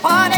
party.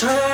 Turn